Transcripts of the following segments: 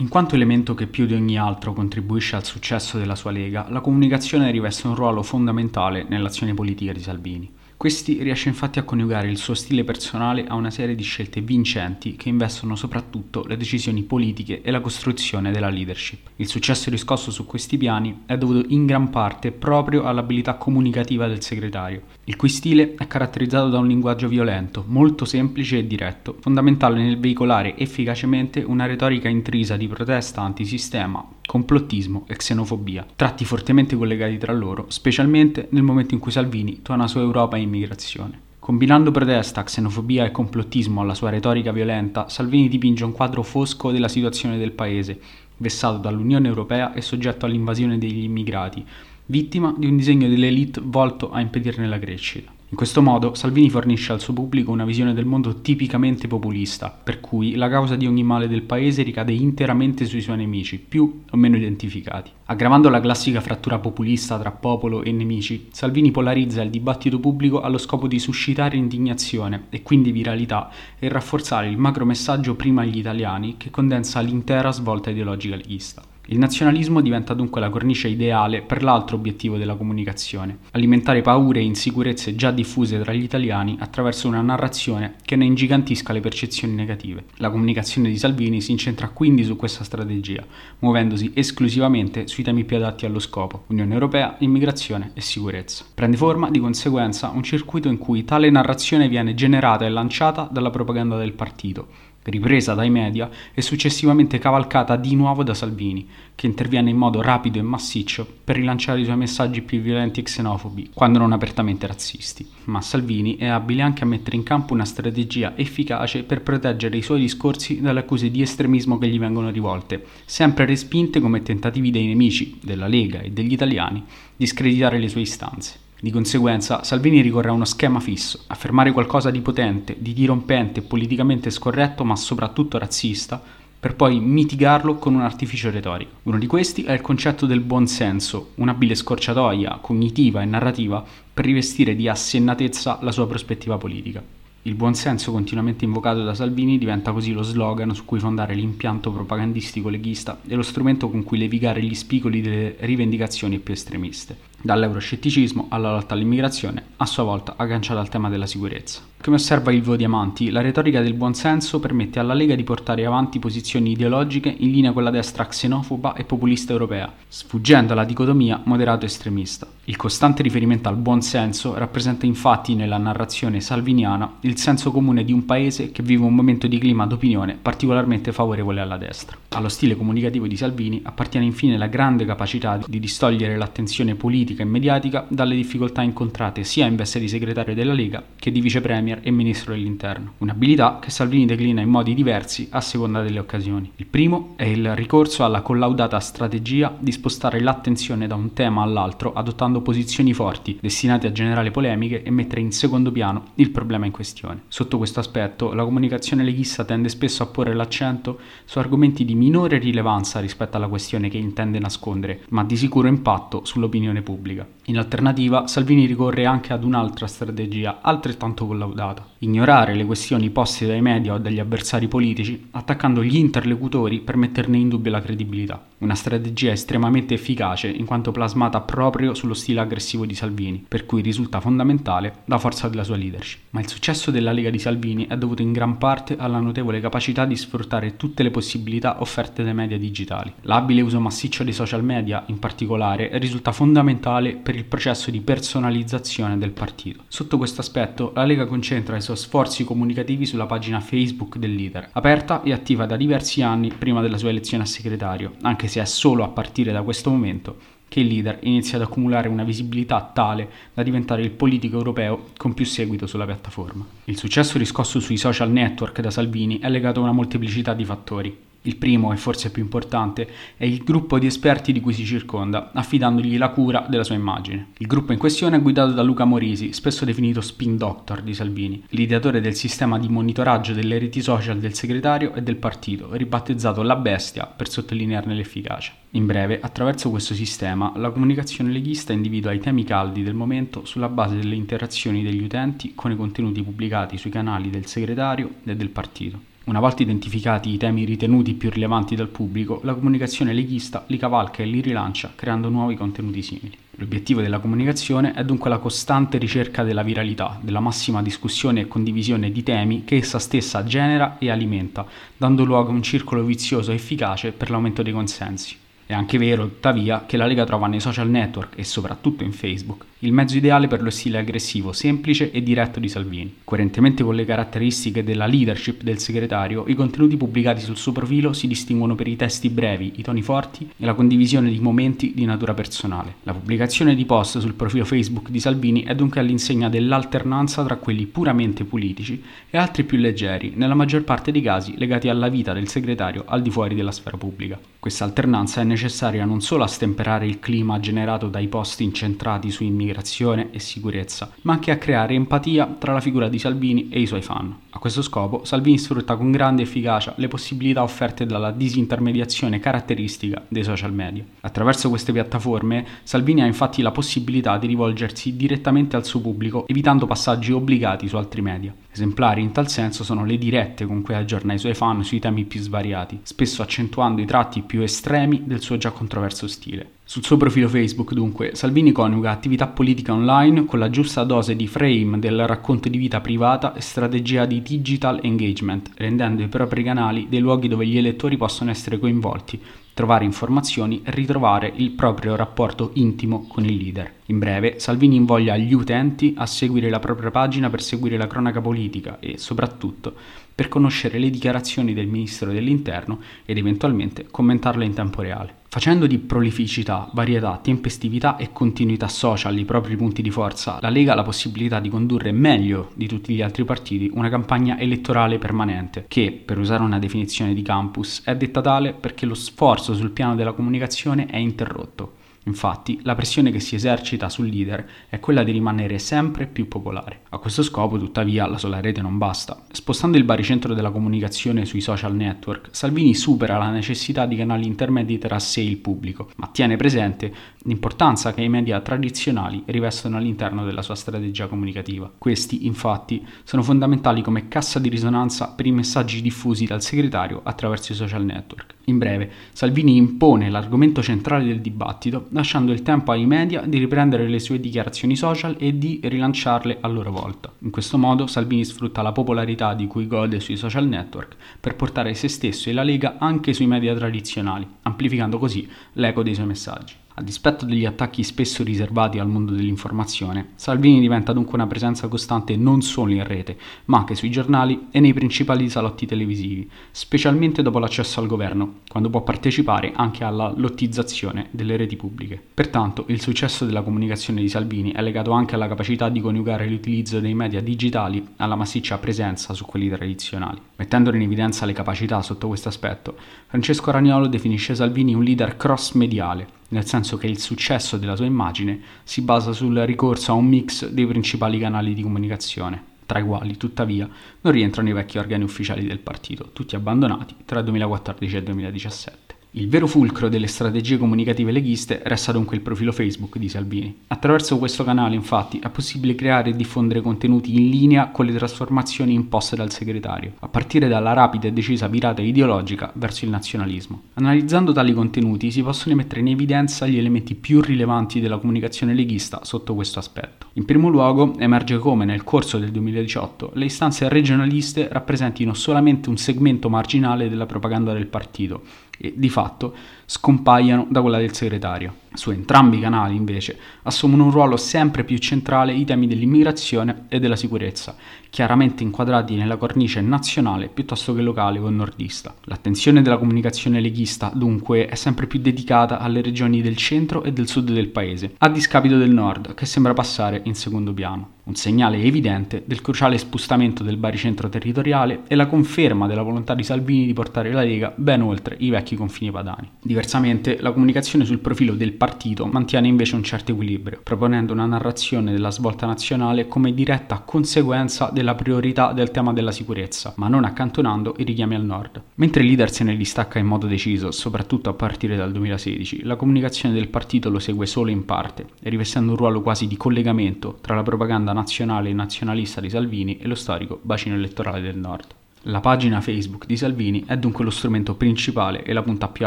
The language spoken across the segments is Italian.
In quanto elemento che più di ogni altro contribuisce al successo della sua lega, la comunicazione riveste un ruolo fondamentale nell'azione politica di Salvini. Questi riesce infatti a coniugare il suo stile personale a una serie di scelte vincenti che investono soprattutto le decisioni politiche e la costruzione della leadership. Il successo riscosso su questi piani è dovuto in gran parte proprio all'abilità comunicativa del segretario, il cui stile è caratterizzato da un linguaggio violento, molto semplice e diretto, fondamentale nel veicolare efficacemente una retorica intrisa di protesta antisistema, complottismo e xenofobia, tratti fortemente collegati tra loro, specialmente nel momento in cui Salvini torna su Europa e immigrazione. Combinando protesta, xenofobia e complottismo alla sua retorica violenta, Salvini dipinge un quadro fosco della situazione del paese, vessato dall'Unione Europea e soggetto all'invasione degli immigrati, vittima di un disegno dell'elite volto a impedirne la crescita. In questo modo Salvini fornisce al suo pubblico una visione del mondo tipicamente populista, per cui la causa di ogni male del paese ricade interamente sui suoi nemici, più o meno identificati. Aggravando la classica frattura populista tra popolo e nemici, Salvini polarizza il dibattito pubblico allo scopo di suscitare indignazione e quindi viralità e rafforzare il macro messaggio prima agli italiani che condensa l'intera svolta ideologica leghista. Il nazionalismo diventa dunque la cornice ideale per l'altro obiettivo della comunicazione, alimentare paure e insicurezze già diffuse tra gli italiani attraverso una narrazione che ne ingigantisca le percezioni negative. La comunicazione di Salvini si incentra quindi su questa strategia, muovendosi esclusivamente sui temi più adatti allo scopo, Unione Europea, immigrazione e sicurezza. Prende forma di conseguenza un circuito in cui tale narrazione viene generata e lanciata dalla propaganda del partito, ripresa dai media e successivamente cavalcata di nuovo da Salvini, che interviene in modo rapido e massiccio per rilanciare i suoi messaggi più violenti e xenofobi, quando non apertamente razzisti. Ma Salvini è abile anche a mettere in campo una strategia efficace per proteggere i suoi discorsi dalle accuse di estremismo che gli vengono rivolte, sempre respinte come tentativi dei nemici, della Lega e degli italiani, di screditare le sue istanze. Di conseguenza, Salvini ricorre a uno schema fisso, affermare qualcosa di potente, di dirompente politicamente scorretto, ma soprattutto razzista, per poi mitigarlo con un artificio retorico. Uno di questi è il concetto del buonsenso, un'abile scorciatoia cognitiva e narrativa per rivestire di assennatezza la sua prospettiva politica. Il buonsenso continuamente invocato da Salvini diventa così lo slogan su cui fondare l'impianto propagandistico leghista e lo strumento con cui levigare gli spigoli delle rivendicazioni più estremiste, dall'euroscetticismo alla lotta all'immigrazione, a sua volta agganciata al tema della sicurezza. Come osserva Ilvo Diamanti, la retorica del buonsenso permette alla Lega di portare avanti posizioni ideologiche in linea con la destra xenofoba e populista europea, sfuggendo alla dicotomia moderato-estremista. Il costante riferimento al buonsenso rappresenta infatti nella narrazione salviniana il senso comune di un paese che vive un momento di clima d'opinione particolarmente favorevole alla destra. Allo stile comunicativo di Salvini appartiene infine la grande capacità di distogliere l'attenzione politica e mediatica dalle difficoltà incontrate sia in veste di segretario della Lega che di vice premier e ministro dell'interno. Un'abilità che Salvini declina in modi diversi a seconda delle occasioni. Il primo è il ricorso alla collaudata strategia di spostare l'attenzione da un tema all'altro adottando posizioni forti destinate a generare polemiche e mettere in secondo piano il problema in questione. Sotto questo aspetto la comunicazione leghista tende spesso a porre l'accento su argomenti di minore rilevanza rispetto alla questione che intende nascondere, ma di sicuro impatto sull'opinione pubblica. In alternativa, Salvini ricorre anche ad un'altra strategia altrettanto collaudata, ignorare le questioni poste dai media o dagli avversari politici, attaccando gli interlocutori per metterne in dubbio la credibilità. Una strategia estremamente efficace in quanto plasmata proprio sullo stile aggressivo di Salvini, per cui risulta fondamentale la forza della sua leadership. Ma il successo della Lega di Salvini è dovuto in gran parte alla notevole capacità di sfruttare tutte le possibilità offerte dai media digitali. L'abile uso massiccio dei social media, in particolare, risulta fondamentale per il processo di personalizzazione del partito. Sotto questo aspetto, la Lega concentra i suoi sforzi comunicativi sulla pagina Facebook del leader, aperta e attiva da diversi anni prima della sua elezione a segretario, anche se è solo a partire da questo momento che il leader inizia ad accumulare una visibilità tale da diventare il politico europeo con più seguito sulla piattaforma. Il successo riscosso sui social network da Salvini è legato a una molteplicità di fattori. Il primo, e forse più importante, è il gruppo di esperti di cui si circonda, affidandogli la cura della sua immagine. Il gruppo in questione è guidato da Luca Morisi, spesso definito spin doctor di Salvini, l'ideatore del sistema di monitoraggio delle reti social del segretario e del partito, ribattezzato La Bestia per sottolinearne l'efficacia. In breve, attraverso questo sistema, la comunicazione leghista individua i temi caldi del momento sulla base delle interazioni degli utenti con i contenuti pubblicati sui canali del segretario e del partito. Una volta identificati i temi ritenuti più rilevanti dal pubblico, la comunicazione leghista li cavalca e li rilancia creando nuovi contenuti simili. L'obiettivo della comunicazione è dunque la costante ricerca della viralità, della massima discussione e condivisione di temi che essa stessa genera e alimenta, dando luogo a un circolo vizioso efficace per l'aumento dei consensi. È anche vero, tuttavia, che la Lega trova nei social network e soprattutto in Facebook il mezzo ideale per lo stile aggressivo, semplice e diretto di Salvini. Coerentemente con le caratteristiche della leadership del segretario, i contenuti pubblicati sul suo profilo si distinguono per i testi brevi, i toni forti e la condivisione di momenti di natura personale. La pubblicazione di post sul profilo Facebook di Salvini è dunque all'insegna dell'alternanza tra quelli puramente politici e altri più leggeri, nella maggior parte dei casi legati alla vita del segretario al di fuori della sfera pubblica. Questa alternanza è necessaria non solo a stemperare il clima generato dai post incentrati su immigrazione, immigrazione e sicurezza, ma anche a creare empatia tra la figura di Salvini e i suoi fan. A questo scopo, Salvini sfrutta con grande efficacia le possibilità offerte dalla disintermediazione caratteristica dei social media. Attraverso queste piattaforme, Salvini ha infatti la possibilità di rivolgersi direttamente al suo pubblico, evitando passaggi obbligati su altri media. Esemplari in tal senso sono le dirette con cui aggiorna i suoi fan sui temi più svariati, spesso accentuando i tratti più estremi del suo già controverso stile. Sul suo profilo Facebook, dunque, Salvini coniuga attività politica online con la giusta dose di frame del racconto di vita privata e strategia di digital engagement, rendendo i propri canali dei luoghi dove gli elettori possono essere coinvolti, trovare informazioni e ritrovare il proprio rapporto intimo con il leader. In breve, Salvini invoglia gli utenti a seguire la propria pagina per seguire la cronaca politica e, soprattutto, per conoscere le dichiarazioni del Ministro dell'Interno ed eventualmente commentarle in tempo reale. Facendo di prolificità, varietà, tempestività e continuità social i propri punti di forza, la Lega ha la possibilità di condurre meglio di tutti gli altri partiti una campagna elettorale permanente, che, per usare una definizione di campus, è detta tale perché lo sforzo sul piano della comunicazione è interrotto. Infatti, la pressione che si esercita sul leader è quella di rimanere sempre più popolare. A questo scopo, tuttavia, la sola rete non basta. Spostando il baricentro della comunicazione sui social network, Salvini supera la necessità di canali intermedi tra sé e il pubblico, ma tiene presente l'importanza che i media tradizionali rivestono all'interno della sua strategia comunicativa. Questi, infatti, sono fondamentali come cassa di risonanza per i messaggi diffusi dal segretario attraverso i social network. In breve, Salvini impone l'argomento centrale del dibattito, lasciando il tempo ai media di riprendere le sue dichiarazioni social e di rilanciarle a loro volta. In questo modo Salvini sfrutta la popolarità di cui gode sui social network per portare se stesso e la Lega anche sui media tradizionali, amplificando così l'eco dei suoi messaggi. A dispetto degli attacchi spesso riservati al mondo dell'informazione, Salvini diventa dunque una presenza costante non solo in rete, ma anche sui giornali e nei principali salotti televisivi, specialmente dopo l'accesso al governo, quando può partecipare anche alla lottizzazione delle reti pubbliche. Pertanto, il successo della comunicazione di Salvini è legato anche alla capacità di coniugare l'utilizzo dei media digitali alla massiccia presenza su quelli tradizionali. Mettendo in evidenza le capacità sotto questo aspetto, Francesco Ragnolo definisce Salvini un leader cross-mediale nel senso che il successo della sua immagine si basa sul ricorso a un mix dei principali canali di comunicazione, tra i quali, tuttavia, non rientrano i vecchi organi ufficiali del partito, tutti abbandonati tra il 2014 e il 2017. Il vero fulcro delle strategie comunicative leghiste resta dunque il profilo Facebook di Salvini. Attraverso questo canale, infatti, è possibile creare e diffondere contenuti in linea con le trasformazioni imposte dal segretario, a partire dalla rapida e decisa virata ideologica verso il nazionalismo. Analizzando tali contenuti si possono mettere in evidenza gli elementi più rilevanti della comunicazione leghista sotto questo aspetto. In primo luogo, emerge come nel corso del 2018 le istanze regionaliste rappresentino solamente un segmento marginale della propaganda del partito di fatto scompaiano da quella del segretario. Su entrambi i canali, invece, assumono un ruolo sempre più centrale i temi dell'immigrazione e della sicurezza, chiaramente inquadrati nella cornice nazionale piuttosto che locale o nordista. L'attenzione della comunicazione leghista, dunque, è sempre più dedicata alle regioni del centro e del sud del paese, a discapito del nord, che sembra passare in secondo piano. Un segnale evidente del cruciale spostamento del baricentro territoriale e la conferma della volontà di Salvini di portare la Lega ben oltre i vecchi confini padani. Diversamente, la comunicazione sul profilo del partito mantiene invece un certo equilibrio, proponendo una narrazione della svolta nazionale come diretta conseguenza della priorità del tema della sicurezza, ma non accantonando i richiami al nord. Mentre il leader se ne distacca in modo deciso, soprattutto a partire dal 2016, la comunicazione del partito lo segue solo in parte, rivestendo un ruolo quasi di collegamento tra la propaganda nazionale e nazionalista di Salvini e lo storico bacino elettorale del nord. La pagina Facebook di Salvini è dunque lo strumento principale e la punta più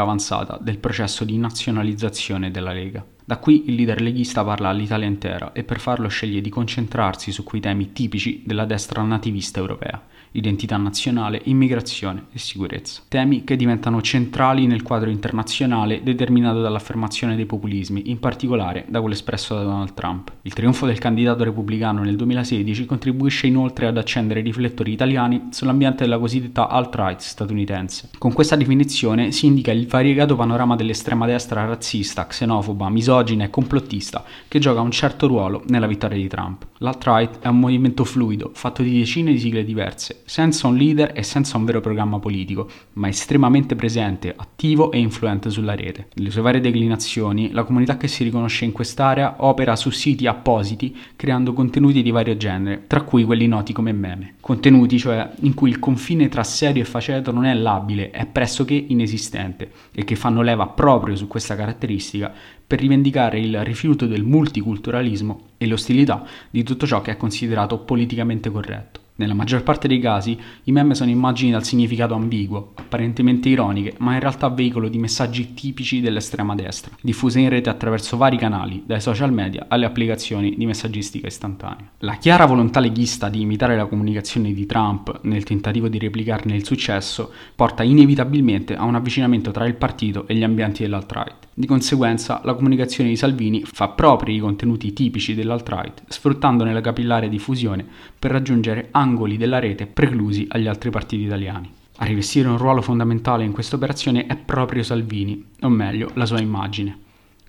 avanzata del processo di nazionalizzazione della Lega. Da qui il leader leghista parla all'Italia intera e per farlo sceglie di concentrarsi su quei temi tipici della destra nativista europea identità nazionale, immigrazione e sicurezza. Temi che diventano centrali nel quadro internazionale determinato dall'affermazione dei populismi, in particolare da quello espresso da Donald Trump. Il trionfo del candidato repubblicano nel 2016 contribuisce inoltre ad accendere i riflettori italiani sull'ambiente della cosiddetta alt-right statunitense. Con questa definizione si indica il variegato panorama dell'estrema destra razzista, xenofoba, misogina e complottista che gioca un certo ruolo nella vittoria di Trump. L'alt-right è un movimento fluido, fatto di decine di sigle diverse, senza un leader e senza un vero programma politico, ma estremamente presente, attivo e influente sulla rete. Nelle sue varie declinazioni, la comunità che si riconosce in quest'area opera su siti appositi creando contenuti di vario genere, tra cui quelli noti come meme. Contenuti, cioè, in cui il confine tra serio e faceto non è labile, è pressoché inesistente, e che fanno leva proprio su questa caratteristica per rivendicare il rifiuto del multiculturalismo e l'ostilità di tutto ciò che è considerato politicamente corretto. Nella maggior parte dei casi i meme sono immagini dal significato ambiguo, apparentemente ironiche, ma in realtà veicolo di messaggi tipici dell'estrema destra, diffuse in rete attraverso vari canali, dai social media alle applicazioni di messaggistica istantanea. La chiara volontà leghista di imitare la comunicazione di Trump nel tentativo di replicarne il successo porta inevitabilmente a un avvicinamento tra il partito e gli ambienti dell'alt-right. Di conseguenza, la comunicazione di Salvini fa propri i contenuti tipici dell'alt-right, sfruttandone la capillare diffusione per raggiungere angoli della rete preclusi agli altri partiti italiani. A rivestire un ruolo fondamentale in questa operazione è proprio Salvini, o meglio, la sua immagine.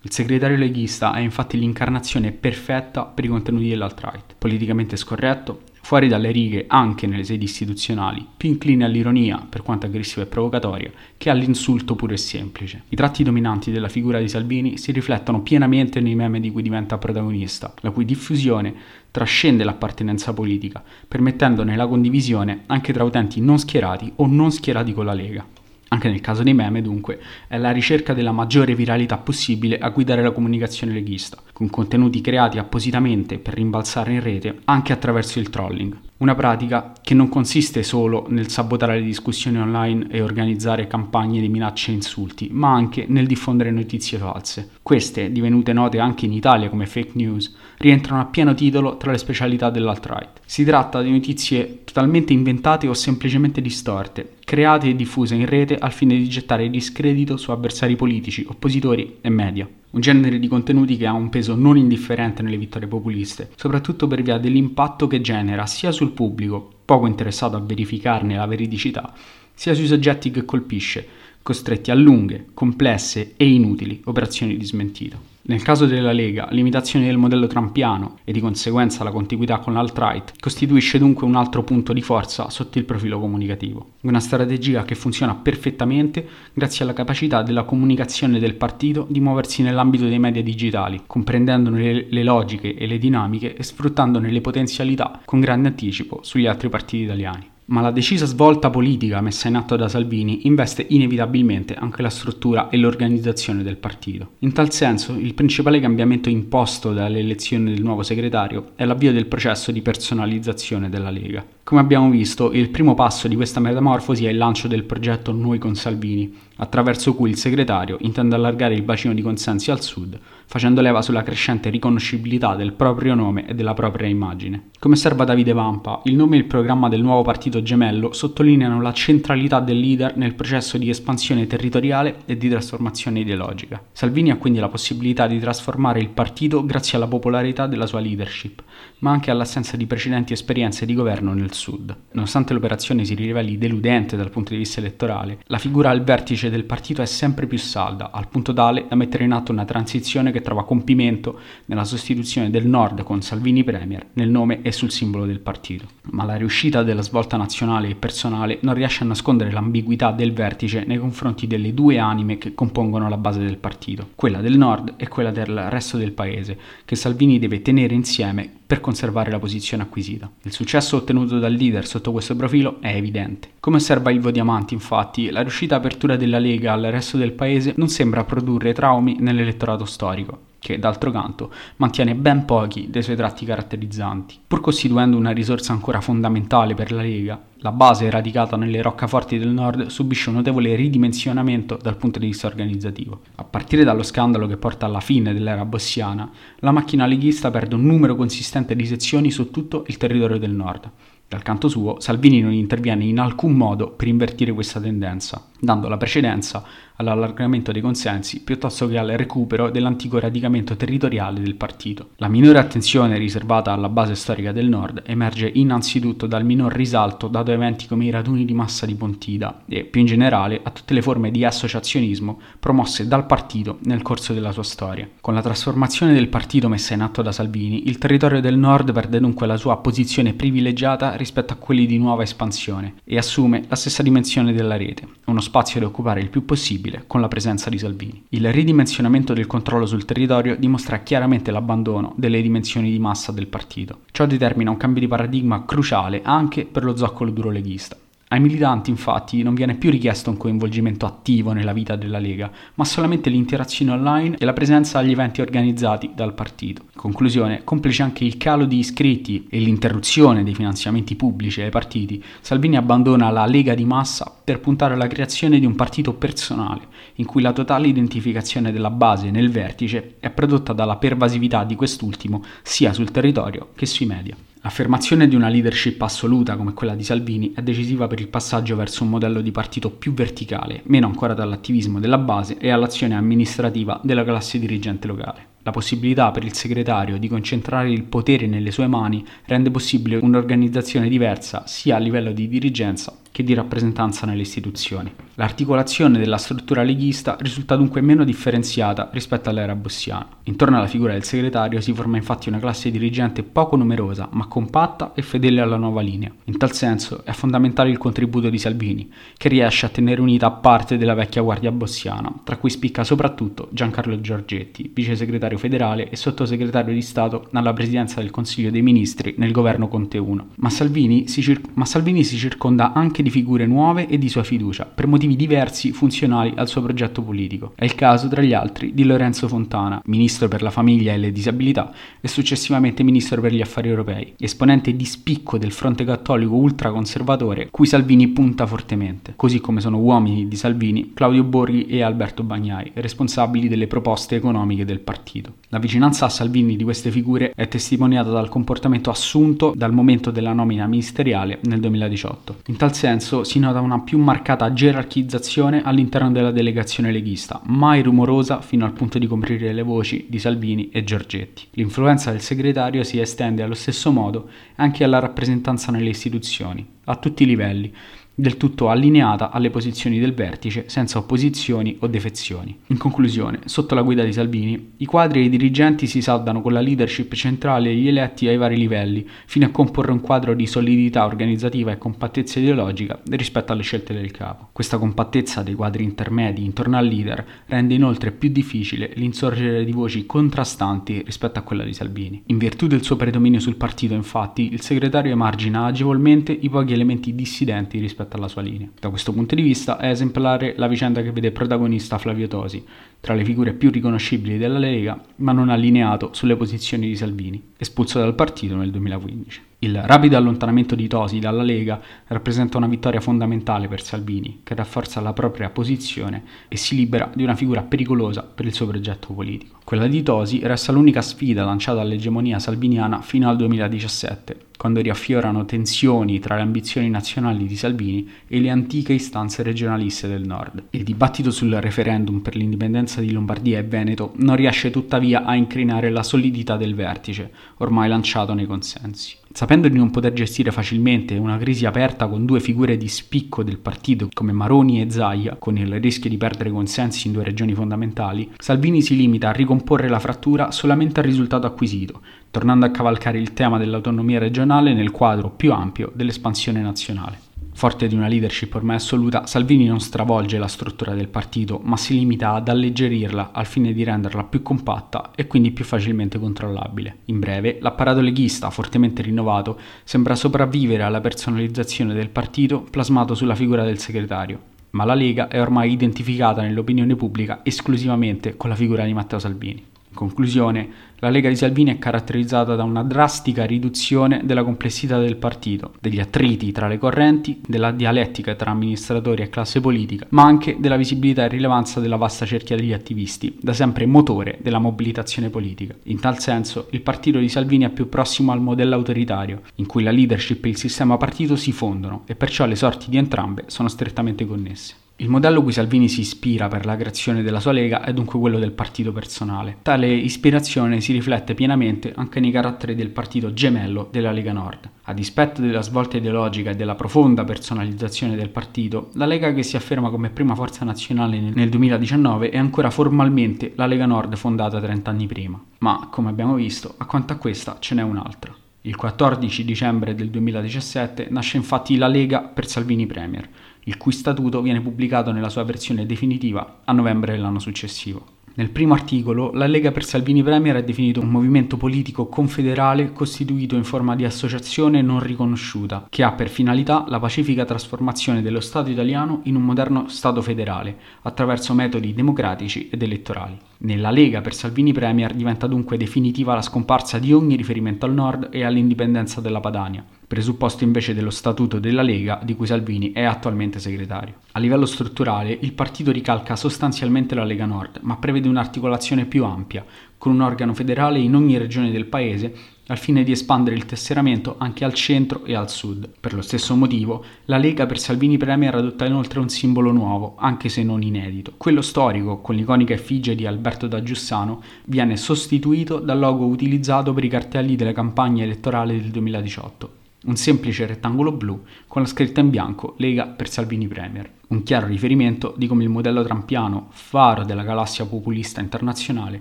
Il segretario leghista è infatti l'incarnazione perfetta per i contenuti dell'alt-right, politicamente scorretto, fuori dalle righe anche nelle sedi istituzionali, più incline all'ironia, per quanto aggressiva e provocatoria, che all'insulto puro e semplice. I tratti dominanti della figura di Salvini si riflettono pienamente nei meme di cui diventa protagonista, la cui diffusione trascende l'appartenenza politica, permettendone la condivisione anche tra utenti non schierati o non schierati con la Lega. Anche nel caso dei meme, dunque, è la ricerca della maggiore viralità possibile a guidare la comunicazione leghista, con contenuti creati appositamente per rimbalzare in rete anche attraverso il trolling. Una pratica che non consiste solo nel sabotare le discussioni online e organizzare campagne di minacce e insulti, ma anche nel diffondere notizie false. Queste, divenute note anche in Italia come fake news, rientrano a pieno titolo tra le specialità dell'alt-right. Si tratta di notizie totalmente inventate o semplicemente distorte, create e diffuse in rete al fine di gettare discredito su avversari politici, oppositori e media un genere di contenuti che ha un peso non indifferente nelle vittorie populiste, soprattutto per via dell'impatto che genera sia sul pubblico, poco interessato a verificarne la veridicità, sia sui soggetti che colpisce, costretti a lunghe, complesse e inutili operazioni di smentita. Nel caso della Lega, l'imitazione del modello trampiano e di conseguenza la contiguità con l'alt-right costituisce dunque un altro punto di forza sotto il profilo comunicativo. Una strategia che funziona perfettamente grazie alla capacità della comunicazione del partito di muoversi nell'ambito dei media digitali, comprendendone le, le logiche e le dinamiche e sfruttandone le potenzialità con grande anticipo sugli altri partiti italiani. Ma la decisa svolta politica messa in atto da Salvini investe inevitabilmente anche la struttura e l'organizzazione del partito. In tal senso, il principale cambiamento imposto dalle elezioni del nuovo segretario è l'avvio del processo di personalizzazione della Lega. Come abbiamo visto, il primo passo di questa metamorfosi è il lancio del progetto Noi con Salvini, attraverso cui il segretario intende allargare il bacino di consensi al sud, facendo leva sulla crescente riconoscibilità del proprio nome e della propria immagine. Come osserva Davide Vampa, il nome e il programma del nuovo partito gemello sottolineano la centralità del leader nel processo di espansione territoriale e di trasformazione ideologica. Salvini ha quindi la possibilità di trasformare il partito grazie alla popolarità della sua leadership, ma anche all'assenza di precedenti esperienze di governo nel sud. Nonostante l'operazione si riveli deludente dal punto di vista elettorale, la figura al vertice del partito è sempre più salda, al punto tale da mettere in atto una transizione che trova compimento nella sostituzione del Nord con Salvini Premier nel nome e sul simbolo del partito. Ma la riuscita della svolta nazionale e personale non riesce a nascondere l'ambiguità del vertice nei confronti delle due anime che compongono la base del partito, quella del Nord e quella del resto del paese, che Salvini deve tenere insieme per conservare la posizione acquisita. Il successo ottenuto dal leader sotto questo profilo è evidente. Come osserva Ivo Diamanti, infatti, la riuscita apertura della Lega al resto del paese non sembra produrre traumi nell'elettorato storico. Che d'altro canto mantiene ben pochi dei suoi tratti caratterizzanti. Pur costituendo una risorsa ancora fondamentale per la Lega, la base radicata nelle roccaforti del nord subisce un notevole ridimensionamento dal punto di vista organizzativo. A partire dallo scandalo che porta alla fine dell'era bossiana, la macchina leghista perde un numero consistente di sezioni su tutto il territorio del nord. Dal canto suo, Salvini non interviene in alcun modo per invertire questa tendenza, dando la precedenza all'allargamento dei consensi piuttosto che al recupero dell'antico radicamento territoriale del partito. La minore attenzione riservata alla base storica del nord emerge innanzitutto dal minor risalto dato a eventi come i raduni di massa di Pontida e, più in generale, a tutte le forme di associazionismo promosse dal partito nel corso della sua storia. Con la trasformazione del partito messa in atto da Salvini, il territorio del nord perde dunque la sua posizione privilegiata rispetto a quelli di nuova espansione e assume la stessa dimensione della rete, uno spazio da occupare il più possibile con la presenza di Salvini. Il ridimensionamento del controllo sul territorio dimostra chiaramente l'abbandono delle dimensioni di massa del partito. Ciò determina un cambio di paradigma cruciale anche per lo zoccolo duro leghista. Ai militanti infatti non viene più richiesto un coinvolgimento attivo nella vita della Lega, ma solamente l'interazione online e la presenza agli eventi organizzati dal partito. In conclusione, complice anche il calo di iscritti e l'interruzione dei finanziamenti pubblici ai partiti, Salvini abbandona la Lega di massa per puntare alla creazione di un partito personale, in cui la totale identificazione della base nel vertice è prodotta dalla pervasività di quest'ultimo sia sul territorio che sui media. L'affermazione di una leadership assoluta come quella di Salvini è decisiva per il passaggio verso un modello di partito più verticale, meno ancora dall'attivismo della base e all'azione amministrativa della classe dirigente locale. La possibilità per il segretario di concentrare il potere nelle sue mani rende possibile un'organizzazione diversa sia a livello di dirigenza che di rappresentanza nelle istituzioni. L'articolazione della struttura leghista risulta dunque meno differenziata rispetto all'era bossiana. Intorno alla figura del segretario si forma infatti una classe dirigente poco numerosa, ma compatta e fedele alla nuova linea. In tal senso è fondamentale il contributo di Salvini, che riesce a tenere unita parte della vecchia guardia bossiana, tra cui spicca soprattutto Giancarlo Giorgetti, vice segretario federale e sottosegretario di Stato alla presidenza del Consiglio dei Ministri nel governo Conte 1. Ma Salvini si, cir- ma Salvini si circonda anche di figure nuove e di sua fiducia, per motivi diversi funzionali al suo progetto politico. È il caso, tra gli altri, di Lorenzo Fontana, ministro per la famiglia e le disabilità e successivamente ministro per gli affari europei, esponente di spicco del fronte cattolico ultraconservatore cui Salvini punta fortemente, così come sono uomini di Salvini Claudio Borghi e Alberto Bagnai, responsabili delle proposte economiche del partito. La vicinanza a Salvini di queste figure è testimoniata dal comportamento assunto dal momento della nomina ministeriale nel 2018. In tal senso senso si nota una più marcata gerarchizzazione all'interno della delegazione leghista, mai rumorosa fino al punto di coprire le voci di Salvini e Giorgetti. L'influenza del segretario si estende allo stesso modo anche alla rappresentanza nelle istituzioni, a tutti i livelli, del tutto allineata alle posizioni del vertice senza opposizioni o defezioni. In conclusione, sotto la guida di Salvini, i quadri e i dirigenti si saldano con la leadership centrale e gli eletti ai vari livelli, fino a comporre un quadro di solidità organizzativa e compattezza ideologica rispetto alle scelte del capo. Questa compattezza dei quadri intermedi intorno al leader rende inoltre più difficile l'insorgere di voci contrastanti rispetto a quella di Salvini. In virtù del suo predominio sul partito, infatti, il segretario emargina agevolmente i pochi elementi dissidenti rispetto rispetto alla sua linea. Da questo punto di vista è esemplare la vicenda che vede protagonista Flavio Tosi, tra le figure più riconoscibili della Lega, ma non allineato sulle posizioni di Salvini, espulso dal partito nel 2015. Il rapido allontanamento di Tosi dalla Lega rappresenta una vittoria fondamentale per Salvini, che rafforza la propria posizione e si libera di una figura pericolosa per il suo progetto politico. Quella di Tosi resta l'unica sfida lanciata all'egemonia salviniana fino al 2017, quando riaffiorano tensioni tra le ambizioni nazionali di Salvini e le antiche istanze regionaliste del nord. Il dibattito sul referendum per l'indipendenza di Lombardia e Veneto non riesce tuttavia a incrinare la solidità del vertice, ormai lanciato nei consensi. Sapendo di non poter gestire facilmente una crisi aperta con due figure di spicco del partito come Maroni e Zaia, con il rischio di perdere consensi in due regioni fondamentali, Salvini si limita a ricomporre la frattura solamente al risultato acquisito, tornando a cavalcare il tema dell'autonomia regionale nel quadro più ampio dell'espansione nazionale. Forte di una leadership ormai assoluta, Salvini non stravolge la struttura del partito, ma si limita ad alleggerirla al fine di renderla più compatta e quindi più facilmente controllabile. In breve, l'apparato leghista, fortemente rinnovato, sembra sopravvivere alla personalizzazione del partito plasmato sulla figura del segretario, ma la Lega è ormai identificata nell'opinione pubblica esclusivamente con la figura di Matteo Salvini. Conclusione, la Lega di Salvini è caratterizzata da una drastica riduzione della complessità del partito, degli attriti tra le correnti, della dialettica tra amministratori e classe politica, ma anche della visibilità e rilevanza della vasta cerchia degli attivisti, da sempre motore della mobilitazione politica. In tal senso, il partito di Salvini è più prossimo al modello autoritario, in cui la leadership e il sistema partito si fondono e perciò le sorti di entrambe sono strettamente connesse. Il modello cui Salvini si ispira per la creazione della sua lega è dunque quello del partito personale. Tale ispirazione si riflette pienamente anche nei caratteri del partito gemello della Lega Nord. A dispetto della svolta ideologica e della profonda personalizzazione del partito, la Lega che si afferma come prima forza nazionale nel 2019 è ancora formalmente la Lega Nord fondata 30 anni prima. Ma, come abbiamo visto, accanto a questa ce n'è un'altra. Il 14 dicembre del 2017 nasce infatti la Lega per Salvini Premier, il cui statuto viene pubblicato nella sua versione definitiva a novembre dell'anno successivo. Nel primo articolo, la Lega per Salvini Premier è definito un movimento politico confederale costituito in forma di associazione non riconosciuta, che ha per finalità la pacifica trasformazione dello Stato italiano in un moderno Stato federale, attraverso metodi democratici ed elettorali. Nella Lega per Salvini Premier diventa dunque definitiva la scomparsa di ogni riferimento al nord e all'indipendenza della Padania, presupposto invece dello statuto della Lega di cui Salvini è attualmente segretario. A livello strutturale il partito ricalca sostanzialmente la Lega Nord, ma prevede un'articolazione più ampia, con un organo federale in ogni regione del paese al fine di espandere il tesseramento anche al centro e al sud. Per lo stesso motivo, la Lega per Salvini Premier adotta inoltre un simbolo nuovo, anche se non inedito. Quello storico, con l'iconica effigie di Alberto da Giussano, viene sostituito dal logo utilizzato per i cartelli della campagna elettorale del 2018 un semplice rettangolo blu con la scritta in bianco Lega per Salvini Premier, un chiaro riferimento di come il modello trampiano, faro della galassia populista internazionale,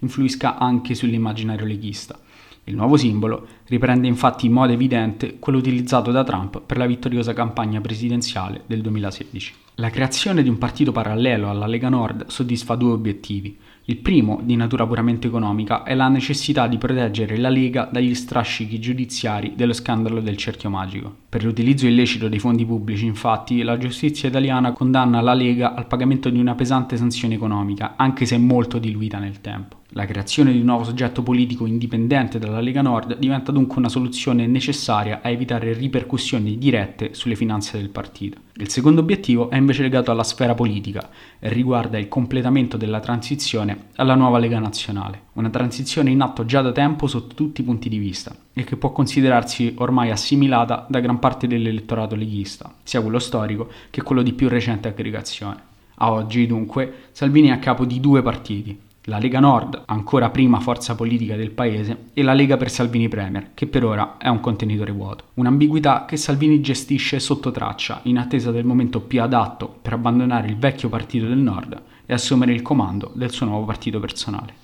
influisca anche sull'immaginario leghista. Il nuovo simbolo riprende infatti in modo evidente quello utilizzato da Trump per la vittoriosa campagna presidenziale del 2016. La creazione di un partito parallelo alla Lega Nord soddisfa due obiettivi. Il primo, di natura puramente economica, è la necessità di proteggere la Lega dagli strascichi giudiziari dello scandalo del cerchio magico. Per l'utilizzo illecito dei fondi pubblici, infatti, la giustizia italiana condanna la Lega al pagamento di una pesante sanzione economica, anche se molto diluita nel tempo. La creazione di un nuovo soggetto politico indipendente dalla Lega Nord diventa dunque una soluzione necessaria a evitare ripercussioni dirette sulle finanze del partito. Il secondo obiettivo è invece legato alla sfera politica e riguarda il completamento della transizione alla nuova Lega Nazionale, una transizione in atto già da tempo sotto tutti i punti di vista e che può considerarsi ormai assimilata da gran parte dell'elettorato leghista, sia quello storico che quello di più recente aggregazione. A oggi, dunque, Salvini è a capo di due partiti, la Lega Nord, ancora prima forza politica del paese, e la Lega per Salvini Premier, che per ora è un contenitore vuoto. Un'ambiguità che Salvini gestisce sotto traccia, in attesa del momento più adatto per abbandonare il vecchio partito del Nord e assumere il comando del suo nuovo partito personale.